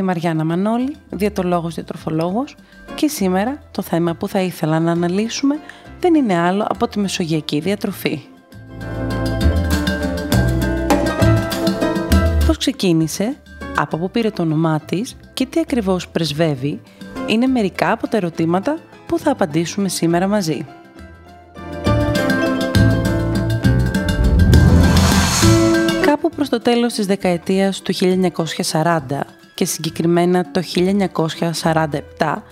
Η Μαριάννα Μανώλη, διατολόγος διατροφολόγος και σήμερα το θέμα που θα ήθελα να αναλύσουμε δεν είναι άλλο από τη μεσογειακή διατροφή. Πώς ξεκίνησε, από πού πήρε το όνομά της και τι ακριβώς πρεσβεύει είναι μερικά από τα ερωτήματα που θα απαντήσουμε σήμερα μαζί. Κάπου προς το τέλος της δεκαετίας του 1940 και συγκεκριμένα το 1947,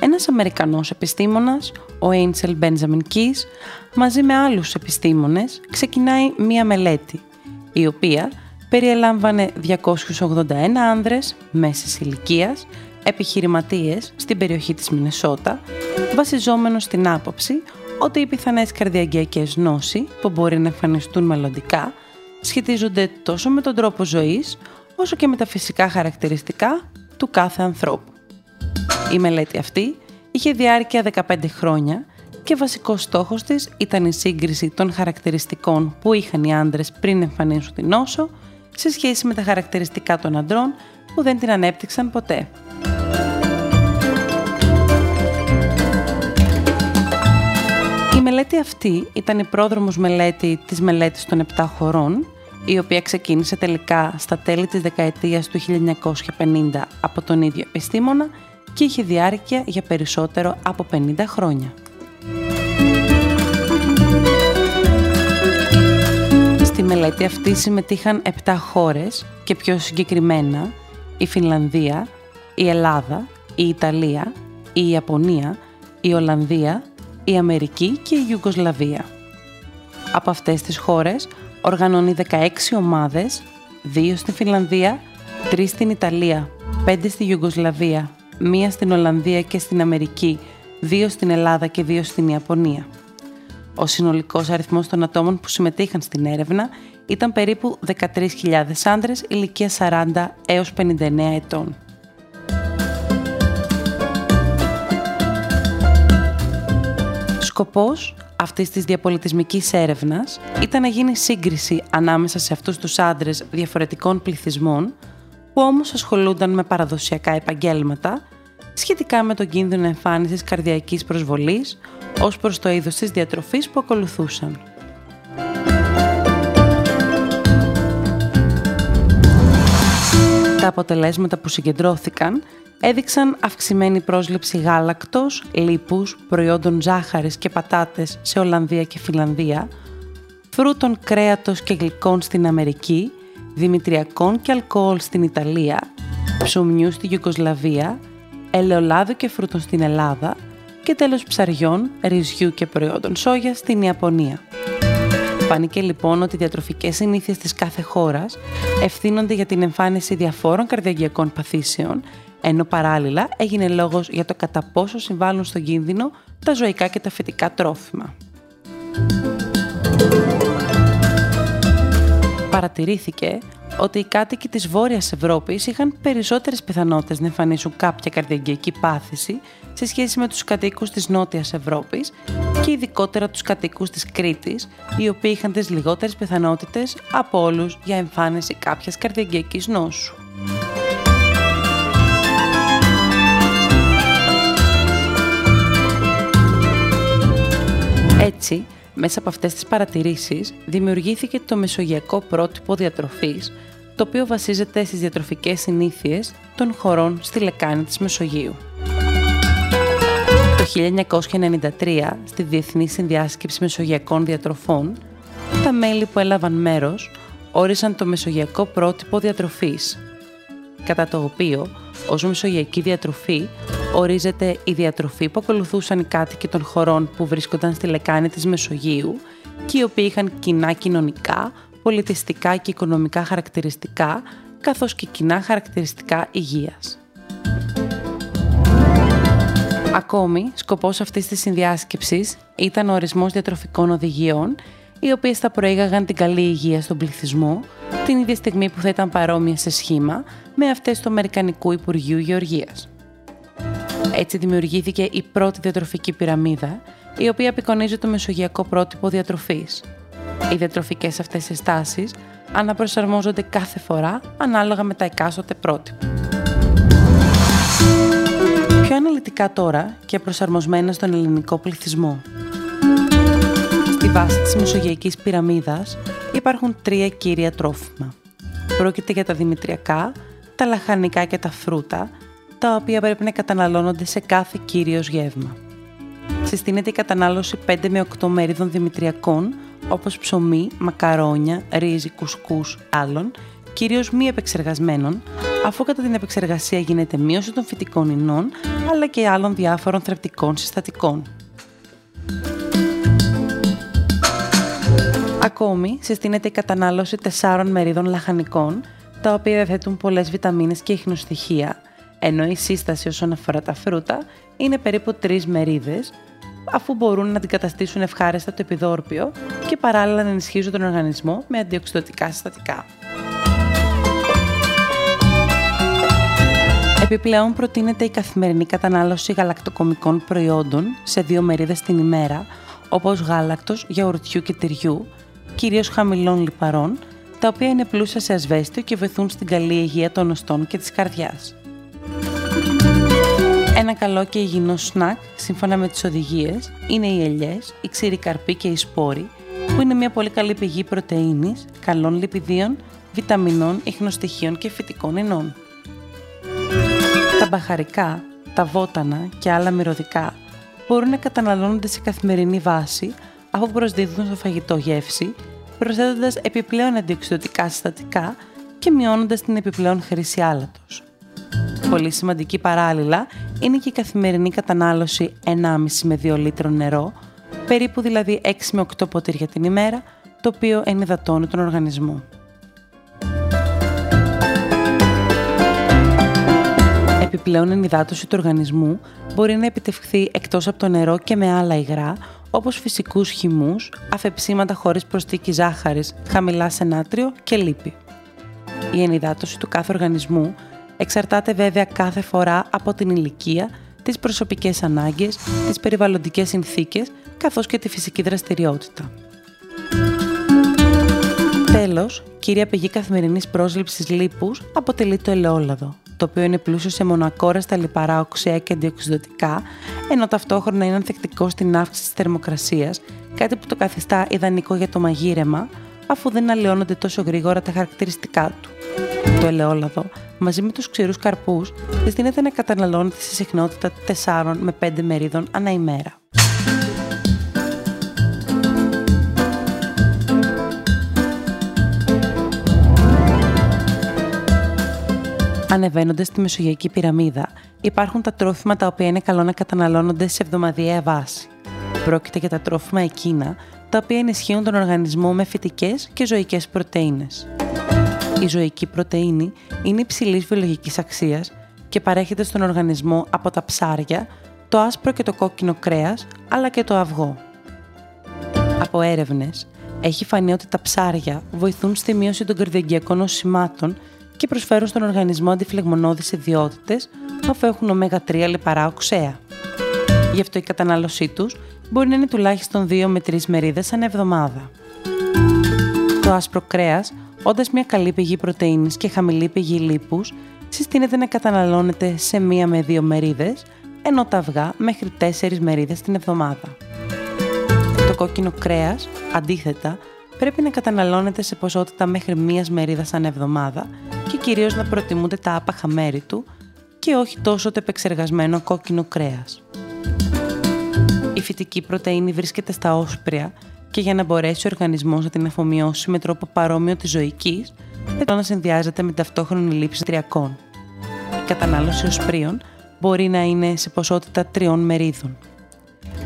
ένας Αμερικανός επιστήμονας, ο Ainsel Benjamin Keys, μαζί με άλλους επιστήμονες, ξεκινάει μία μελέτη, η οποία περιελάμβανε 281 άνδρες μέσης ηλικίας, επιχειρηματίες στην περιοχή της Μινεσότα, βασιζόμενος στην άποψη ότι οι πιθανές καρδιαγγειακές νόσοι που μπορεί να εμφανιστούν μελλοντικά σχετίζονται τόσο με τον τρόπο ζωής, όσο και με τα φυσικά χαρακτηριστικά του κάθε ανθρώπου. Η μελέτη αυτή είχε διάρκεια 15 χρόνια και βασικός στόχος της ήταν η σύγκριση των χαρακτηριστικών που είχαν οι άντρες πριν εμφανίσουν την νόσο σε σχέση με τα χαρακτηριστικά των αντρών που δεν την ανέπτυξαν ποτέ. Η μελέτη αυτή ήταν η πρόδρομος μελέτη της μελέτης των 7 χωρών, η οποία ξεκίνησε τελικά στα τέλη της δεκαετίας του 1950 από τον ίδιο επιστήμονα και είχε διάρκεια για περισσότερο από 50 χρόνια. Στη μελέτη αυτή συμμετείχαν 7 χώρες και πιο συγκεκριμένα η Φινλανδία, η Ελλάδα, η Ιταλία, η Ιαπωνία, η Ολλανδία, η Αμερική και η Ιουγκοσλαβία. Από αυτές τις χώρες οργανώνει 16 ομάδες, 2 στην Φινλανδία, 3 στην Ιταλία, 5 στη Ιουγκοσλαβία, 1 στην Ολλανδία και στην Αμερική, 2 στην Ελλάδα και 2 στην Ιαπωνία. Ο συνολικός αριθμός των ατόμων που συμμετείχαν στην έρευνα ήταν περίπου 13.000 άντρες ηλικία 40 έως 59 ετών. Σκοπός αυτής της διαπολιτισμικής έρευνας ήταν να γίνει σύγκριση ανάμεσα σε αυτούς τους άντρες διαφορετικών πληθυσμών που όμως ασχολούνταν με παραδοσιακά επαγγέλματα σχετικά με τον κίνδυνο εμφάνισης καρδιακής προσβολής ως προς το είδος της διατροφής που ακολουθούσαν. Τα αποτελέσματα που συγκεντρώθηκαν έδειξαν αυξημένη πρόσληψη γάλακτος, λίπους, προϊόντων ζάχαρης και πατάτες σε Ολλανδία και Φιλανδία, φρούτων κρέατος και γλυκών στην Αμερική, δημητριακών και αλκοόλ στην Ιταλία, ψωμιού στη Γιουγκοσλαβία, ελαιολάδου και φρούτων στην Ελλάδα και τέλος ψαριών, ρυζιού και προϊόντων σόγια στην Ιαπωνία. Φάνηκε λοιπόν ότι οι διατροφικές συνήθειες της κάθε χώρας ευθύνονται για την εμφάνιση διαφόρων καρδιαγγειακών παθήσεων, ενώ παράλληλα έγινε λόγος για το κατά πόσο συμβάλλουν στον κίνδυνο τα ζωικά και τα φυτικά τρόφιμα. Παρατηρήθηκε ότι οι κάτοικοι της Βόρειας Ευρώπης είχαν περισσότερες πιθανότητες να εμφανίσουν κάποια καρδιαγγειακή πάθηση σε σχέση με τους κατοίκους της Νότιας Ευρώπης και ειδικότερα τους κατοίκους της Κρήτης, οι οποίοι είχαν τις λιγότερες πιθανότητες από όλους για εμφάνιση κάποιας καρδιαγγειακής νόσου. Έτσι, μέσα από αυτές τις παρατηρήσεις δημιουργήθηκε το μεσογειακό πρότυπο διατροφής, το οποίο βασίζεται στις διατροφικές συνήθειες των χωρών στη λεκάνη της Μεσογείου. Το 1993, στη Διεθνή Συνδιάσκεψη Μεσογειακών Διατροφών, τα μέλη που έλαβαν μέρος όρισαν το μεσογειακό πρότυπο διατροφής, κατά το οποίο, ως μεσογειακή διατροφή, ορίζεται η διατροφή που ακολουθούσαν οι κάτοικοι των χωρών που βρίσκονταν στη λεκάνη της Μεσογείου και οι οποίοι είχαν κοινά κοινωνικά, πολιτιστικά και οικονομικά χαρακτηριστικά, καθώς και κοινά χαρακτηριστικά υγείας. Ακόμη, σκοπός αυτής της συνδιάσκεψης ήταν ο ορισμός διατροφικών οδηγιών, οι οποίες θα προήγαγαν την καλή υγεία στον πληθυσμό, την ίδια στιγμή που θα ήταν παρόμοια σε σχήμα με αυτές του Αμερικανικού Υπουργείου Γεωργίας. Έτσι δημιουργήθηκε η πρώτη διατροφική πυραμίδα, η οποία απεικονίζει το μεσογειακό πρότυπο διατροφής. Οι διατροφικές αυτές συστάσεις αναπροσαρμόζονται κάθε φορά ανάλογα με τα εκάστοτε πρότυπα. Πιο αναλυτικά τώρα και προσαρμοσμένα στον ελληνικό πληθυσμό. Στη βάση της μεσογειακής πυραμίδας υπάρχουν τρία κύρια τρόφιμα. Πρόκειται για τα δημητριακά, τα λαχανικά και τα φρούτα, τα οποία πρέπει να καταναλώνονται σε κάθε κύριος γεύμα. Συστήνεται η κατανάλωση 5 με 8 μέριδων δημητριακών, όπως ψωμί, μακαρόνια, ρύζι, κουσκούς, άλλων, κυρίως μη επεξεργασμένων, αφού κατά την επεξεργασία γίνεται μείωση των φυτικών ινών, αλλά και άλλων διάφορων θρεπτικών συστατικών. Ακόμη, συστήνεται η κατανάλωση 4 μερίδων λαχανικών, τα οποία διαθέτουν πολλές βιταμίνες και ιχνοστοιχεία, ενώ η σύσταση όσον αφορά τα φρούτα είναι περίπου 3 μερίδες, αφού μπορούν να αντικαταστήσουν ευχάριστα το επιδόρπιο και παράλληλα να ενισχύσουν τον οργανισμό με αντιοξυδοτικά συστατικά. Επιπλέον προτείνεται η καθημερινή κατανάλωση γαλακτοκομικών προϊόντων σε δύο μερίδες την ημέρα, όπως γάλακτος, γιαουρτιού και τυριού, κυρίως χαμηλών λιπαρών, τα οποία είναι πλούσια σε ασβέστιο και βοηθούν στην καλή υγεία των οστών και της καρδιάς. Ένα καλό και υγιεινό σνακ, σύμφωνα με τις οδηγίες, είναι οι ελιές, η ξηρή καρπή και οι σπόροι, που είναι μια πολύ καλή πηγή πρωτεΐνης, καλών λιπιδίων, βιταμινών, ιχνοστοιχείων και φυτικών ενών. Τα μπαχαρικά, τα βότανα και άλλα μυρωδικά μπορούν να καταναλώνονται σε καθημερινή βάση αφού προσδίδουν στο φαγητό γεύση, προσθέτοντας επιπλέον αντιοξυδοτικά συστατικά και μειώνοντας την επιπλέον χρήση άλατος. Πολύ σημαντική παράλληλα είναι και η καθημερινή κατανάλωση 1,5 με 2 λίτρων νερό, περίπου δηλαδή 6 με 8 ποτήρια την ημέρα, το οποίο ενυδατώνει τον οργανισμό. Επιπλέον ενυδάτωση του οργανισμού μπορεί να επιτευχθεί εκτός από το νερό και με άλλα υγρά, όπως φυσικούς χυμούς, αφεψίματα χωρίς προστίκη ζάχαρης, χαμηλά σε νάτριο και λίπη. Η ενυδάτωση του κάθε οργανισμού εξαρτάται βέβαια κάθε φορά από την ηλικία, τις προσωπικές ανάγκες, τις περιβαλλοντικές συνθήκες, καθώς και τη φυσική δραστηριότητα. Τέλος, κύρια πηγή καθημερινής πρόσληψης λίπους αποτελεί το ελαιόλαδο, το οποίο είναι πλούσιο σε μονακόραστα λιπαρά οξέα και αντιοξυδοτικά, ενώ ταυτόχρονα είναι ανθεκτικό στην αύξηση της θερμοκρασίας, κάτι που το καθιστά ιδανικό για το μαγείρεμα, αφού δεν αλλοιώνονται τόσο γρήγορα τα χαρακτηριστικά του. Το ελαιόλαδο, μαζί με τους ξηρούς καρπούς, δίνεται να καταναλώνεται σε συχνότητα 4 με 5 μερίδων ανά ημέρα. Ανεβαίνοντας στη Μεσογειακή πυραμίδα, υπάρχουν τα τρόφιμα τα οποία είναι καλό να καταναλώνονται σε εβδομαδιαία βάση. Πρόκειται για τα τρόφιμα εκείνα τα οποία ενισχύουν τον οργανισμό με φυτικές και ζωικές πρωτενε. Η ζωική πρωτενη είναι υψηλής βιολογικής αξίας και παρέχεται στον οργανισμό από τα ψάρια, το άσπρο και το κόκκινο κρέας, αλλά και το αυγό. Από έρευνες, έχει φανεί ότι τα ψάρια βοηθούν στη μείωση των καρδιογγειακών νοσημάτων και προσφέρουν στον οργανισμό αντιφλεγμονώδεις ιδιότητες αφού έχουν ω3 λιπαρά οξέα. Γι' αυτό η κατανάλωσή τους μπορεί να είναι τουλάχιστον 2 με 3 μερίδες ανά εβδομάδα. Το άσπρο κρέας, όντας μια καλή πηγή πρωτεΐνης και χαμηλή πηγή λίπους, συστήνεται να καταναλώνεται σε 1 με 2 μερίδες, ενώ τα αυγά μέχρι 4 μερίδες την εβδομάδα. Το κόκκινο κρέας, αντίθετα, πρέπει να καταναλώνεται σε ποσότητα μέχρι μίας μερίδας ανά εβδομάδα και κυρίως να προτιμούνται τα άπαχα μέρη του και όχι τόσο το επεξεργασμένο κόκκινο κρέας. Η φυτική πρωτεΐνη βρίσκεται στα όσπρια και για να μπορέσει ο οργανισμός να την αφομοιώσει με τρόπο παρόμοιο της ζωικής, πρέπει να συνδυάζεται με ταυτόχρονη λήψη τριακών. Η κατανάλωση οσπρίων μπορεί να είναι σε ποσότητα τριών μερίδων.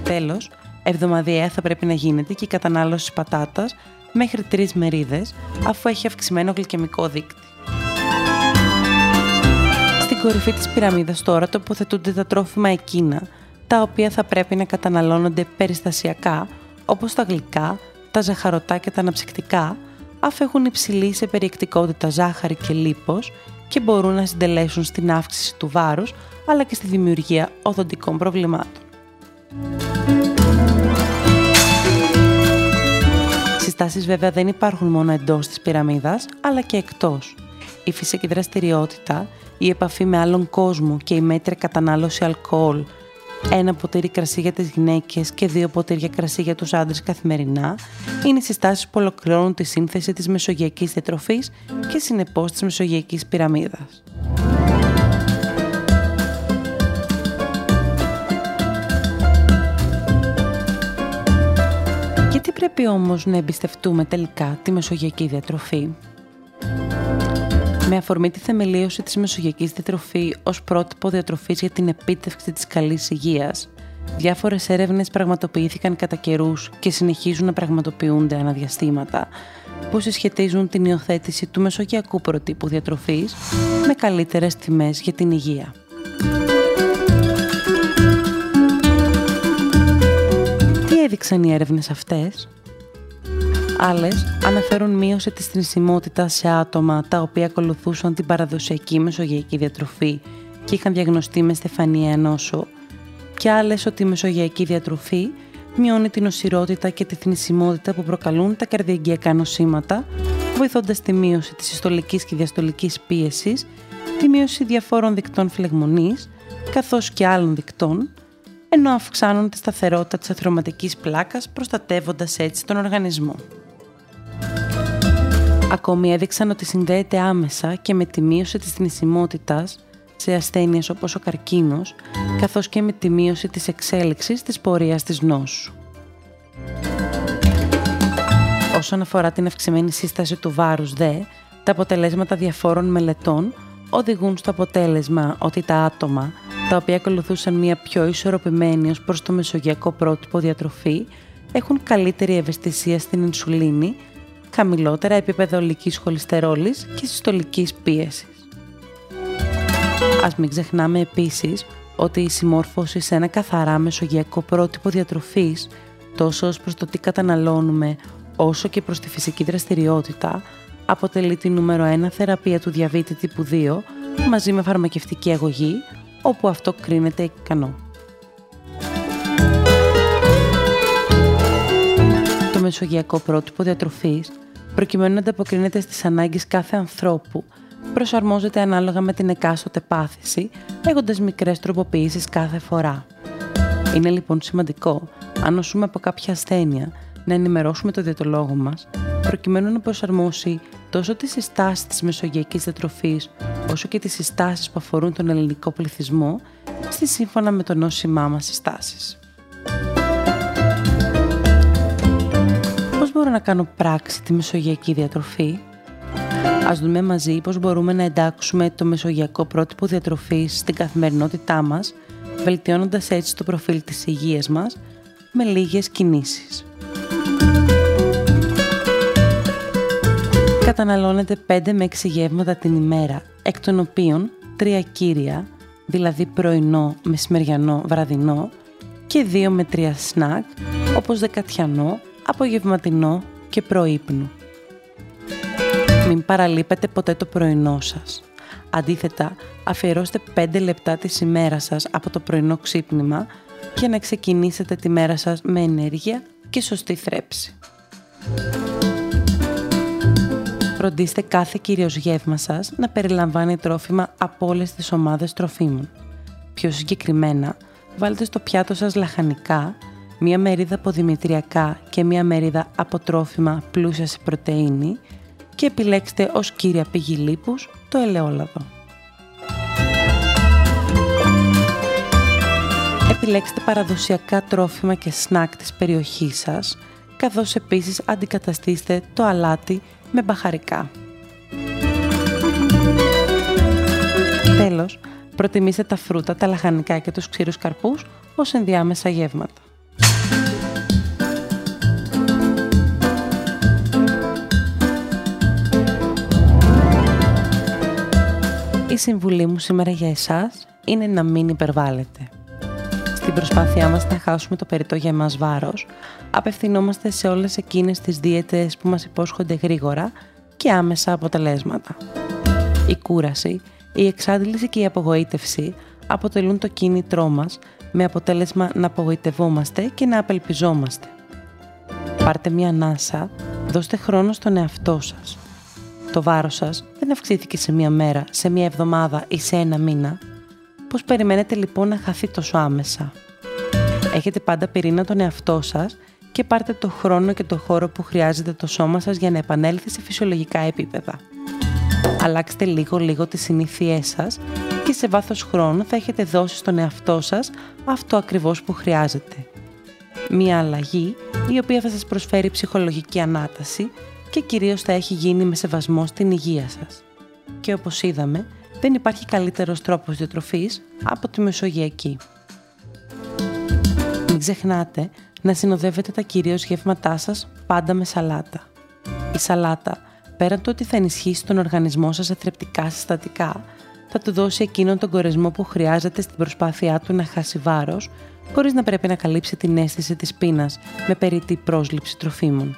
Τέλος, εβδομαδιαία θα πρέπει να γίνεται και η κατανάλωση πατάτας μέχρι 3 μερίδες, αφού έχει αυξημένο γλυκαιμικό δείκτη. Στην κορυφή της πυραμίδας τώρα τοποθετούνται τα τρόφιμα εκείνα, τα οποία θα πρέπει να καταναλώνονται περιστασιακά, όπως τα γλυκά, τα ζαχαρωτά και τα αναψυκτικά, αφού έχουν υψηλή σε περιεκτικότητα ζάχαρη και λίπος και μπορούν να συντελέσουν στην αύξηση του βάρους, αλλά και στη δημιουργία οδοντικών προβλημάτων. Συστάσεις βέβαια δεν υπάρχουν μόνο εντός της πυραμίδας, αλλά και εκτός. Η φυσική δραστηριότητα, η επαφή με άλλον κόσμο και η μέτρη κατανάλωση αλκοόλ, ένα ποτήρι κρασί για τις γυναίκες και δύο ποτήρια κρασί για τους άντρες καθημερινά, είναι οι συστάσεις που ολοκληρώνουν τη σύνθεση της μεσογειακής διατροφής και συνεπώς της μεσογειακής πυραμίδας. Πρέπει όμως να εμπιστευτούμε τελικά τη μεσογειακή διατροφή. Με αφορμή τη θεμελίωση της μεσογειακής διατροφή ως πρότυπο διατροφής για την επίτευξη της καλής υγείας, διάφορες έρευνες πραγματοποιήθηκαν κατά καιρούς και συνεχίζουν να πραγματοποιούνται αναδιαστήματα, που συσχετίζουν την υιοθέτηση του μεσογειακού προτύπου διατροφής με καλύτερες τιμές για την υγεία. Έδειξαν οι έρευνες αυτές; Άλλες αναφέρουν μείωση της θνησιμότητας σε άτομα τα οποία ακολουθούσαν την παραδοσιακή μεσογειακή διατροφή και είχαν διαγνωστεί με στεφανία νόσο και άλλες ότι η μεσογειακή διατροφή μειώνει την οσιρότητα και τη θνησιμότητα που προκαλούν τα καρδιαγγειακά νοσήματα, βοηθώντας τη μείωση της συστολικής και διαστολικής πίεσης, τη μείωση διαφόρων δικτών φλεγμονής, καθώς και άλλων δικτών, ενώ αυξάνουν τη σταθερότητα της αθρωματικής πλάκας προστατεύοντας έτσι τον οργανισμό. Ακόμη έδειξαν ότι συνδέεται άμεσα και με τη μείωση της θνησιμότητας σε ασθένειες όπως ο καρκίνος, καθώς και με τη μείωση της εξέλιξης της πορείας της νόσου. Όσον αφορά την αυξημένη σύσταση του βάρους δε, τα αποτελέσματα διαφόρων μελετών οδηγούν στο αποτέλεσμα ότι τα άτομα τα οποία ακολουθούσαν μια πιο ισορροπημένη ως προς το μεσογειακό πρότυπο διατροφή έχουν καλύτερη ευαισθησία στην ινσουλίνη, χαμηλότερα επίπεδα ολικής χολυστερόλης και συστολικής πίεσης. Ας μην ξεχνάμε επίσης ότι η συμμόρφωση σε ένα καθαρά μεσογειακό πρότυπο διατροφής, τόσο ως προς το τι καταναλώνουμε, όσο και προς τη φυσική δραστηριότητα, αποτελεί τη νούμερο 1 θεραπεία του διαβήτη τύπου 2, μαζί με φαρμακευτική αγωγή, όπου αυτό κρίνεται ικανό. Το μεσογειακό πρότυπο διατροφής, προκειμένου να ανταποκρίνεται στις ανάγκες κάθε ανθρώπου, προσαρμόζεται ανάλογα με την εκάστοτε πάθηση, έχοντας μικρές τροποποιήσεις κάθε φορά. Είναι λοιπόν σημαντικό, αν νοσούμε από κάποια ασθένεια, να ενημερώσουμε το διατολόγο μας, προκειμένου να προσαρμόσει τόσο τις συστάσεις της μεσογειακής διατροφής, όσο και τις συστάσεις που αφορούν τον ελληνικό πληθυσμό, στη σύμφωνα με το νόσημά μας συστάσεις. Πώς μπορώ να κάνω πράξη τη μεσογειακή διατροφή; Ας δούμε μαζί πώς μπορούμε να εντάξουμε το μεσογειακό πρότυπο διατροφής στην καθημερινότητά μας, βελτιώνοντας έτσι το προφίλ της υγείας μας με λίγες κινήσεις. Καταναλώνετε 5 με 6 γεύματα την ημέρα, εκ των οποίων 3 κύρια, δηλαδή πρωινό, μεσημεριανό, βραδινό και 2 με 3 σνακ, όπως δεκατιανό, απογευματινό και προείπνου. Μην παραλείπετε ποτέ το πρωινό σας. Αντίθετα, αφιερώστε 5 λεπτά της ημέρας σας από το πρωινό ξύπνημα για να ξεκινήσετε τη μέρα σας με ενέργεια και σωστή θρέψη. Φροντίστε κάθε κυρίως γεύμα σας να περιλαμβάνει τρόφιμα από όλες τις ομάδες τροφίμων. Πιο συγκεκριμένα, βάλτε στο πιάτο σας λαχανικά, μία μερίδα από δημητριακά και μία μερίδα από τρόφιμα πλούσια σε πρωτεΐνη και επιλέξτε ως κύρια πηγή λίπους το ελαιόλαδο. Επιλέξτε παραδοσιακά τρόφιμα και σνακ της περιοχής σας, καθώς επίσης αντικαταστήστε το αλάτι με μπαχαρικά. Τέλος, προτιμήστε τα φρούτα, τα λαχανικά και τους ξύρους καρπούς ως ενδιάμεσα γεύματα. Η συμβουλή μου σήμερα για εσάς είναι να μην υπερβάλλετε. Στην προσπάθειά μας να χάσουμε το περιττό για εμάς βάρος, απευθυνόμαστε σε όλες εκείνες τις δίαιτες που μας υπόσχονται γρήγορα και άμεσα αποτελέσματα. Η κούραση, η εξάντληση και η απογοήτευση αποτελούν το κίνητρό μας με αποτέλεσμα να απογοητευόμαστε και να απελπιζόμαστε. Πάρτε μια ανάσα, δώστε χρόνο στον εαυτό σας. Το βάρος σας δεν αυξήθηκε σε μια μέρα, σε μια εβδομάδα ή σε ένα μήνα. Πώς περιμένετε λοιπόν να χαθεί τόσο άμεσα; Έχετε πάντα πυρήνα τον εαυτό σας και πάρτε το χρόνο και το χώρο που χρειάζεται το σώμα σας για να επανέλθει σε φυσιολογικά επίπεδα. Αλλάξτε λίγο-λίγο τις συνήθειές σας και σε βάθος χρόνου θα έχετε δώσει στον εαυτό σας αυτό ακριβώς που χρειάζεται. Μία αλλαγή η οποία θα σας προσφέρει ψυχολογική ανάταση και κυρίως θα έχει γίνει με σεβασμό στην υγεία σας. Και όπως είδαμε, δεν υπάρχει καλύτερος τρόπος διατροφής από τη μεσογειακή. Μην ξεχνάτε να συνοδεύετε τα κυρίως γεύματά σας πάντα με σαλάτα. Η σαλάτα, πέραν το ότι θα ενισχύσει τον οργανισμό σας σε θρεπτικά συστατικά, θα του δώσει εκείνον τον κορεσμό που χρειάζεται στην προσπάθειά του να χάσει βάρος, χωρίς να πρέπει να καλύψει την αίσθηση της πείνας με περίτη πρόσληψη τροφίμων.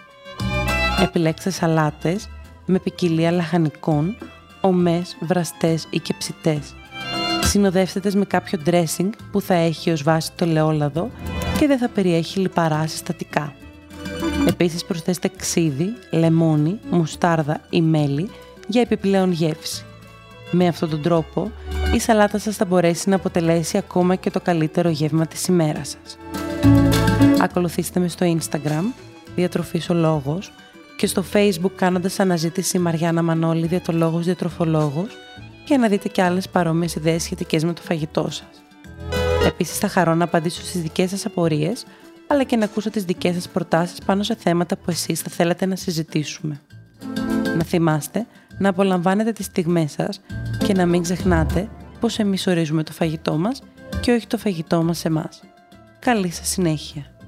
Επιλέξτε σαλάτες με ποικιλία λαχανικών, ομές, βραστές ή και ψητές. Συνοδεύστε με κάποιο dressing που θα έχει ως βάση το ελαιόλαδο και δεν θα περιέχει λιπαράς συστατικά. Επίσης προσθέστε ξύδι, λεμόνι, μουστάρδα ή μέλι για επιπλέον γεύση. Με αυτόν τον τρόπο, η σαλάτα σας θα μπορέσει να αποτελέσει ακόμα και το καλύτερο γεύμα της ημέρας σας. Ακολουθήστε με στο Instagram, διατροφής ο λόγος, και στο Facebook κάνοντας αναζήτηση Μαριάννα Μανώλη, διατολόγος, διατροφολόγος, για να δείτε και άλλες παρόμοιες ιδέες σχετικές με το φαγητό σας. Επίσης θα χαρώ να απαντήσω στις δικές σας απορίες, αλλά και να ακούσω τις δικές σας προτάσεις πάνω σε θέματα που εσείς θα θέλετε να συζητήσουμε. Να θυμάστε να απολαμβάνετε τις στιγμές σας και να μην ξεχνάτε πως εμείς ορίζουμε το φαγητό μας και όχι το φαγητό μας εμάς. Καλή σας συνέχεια!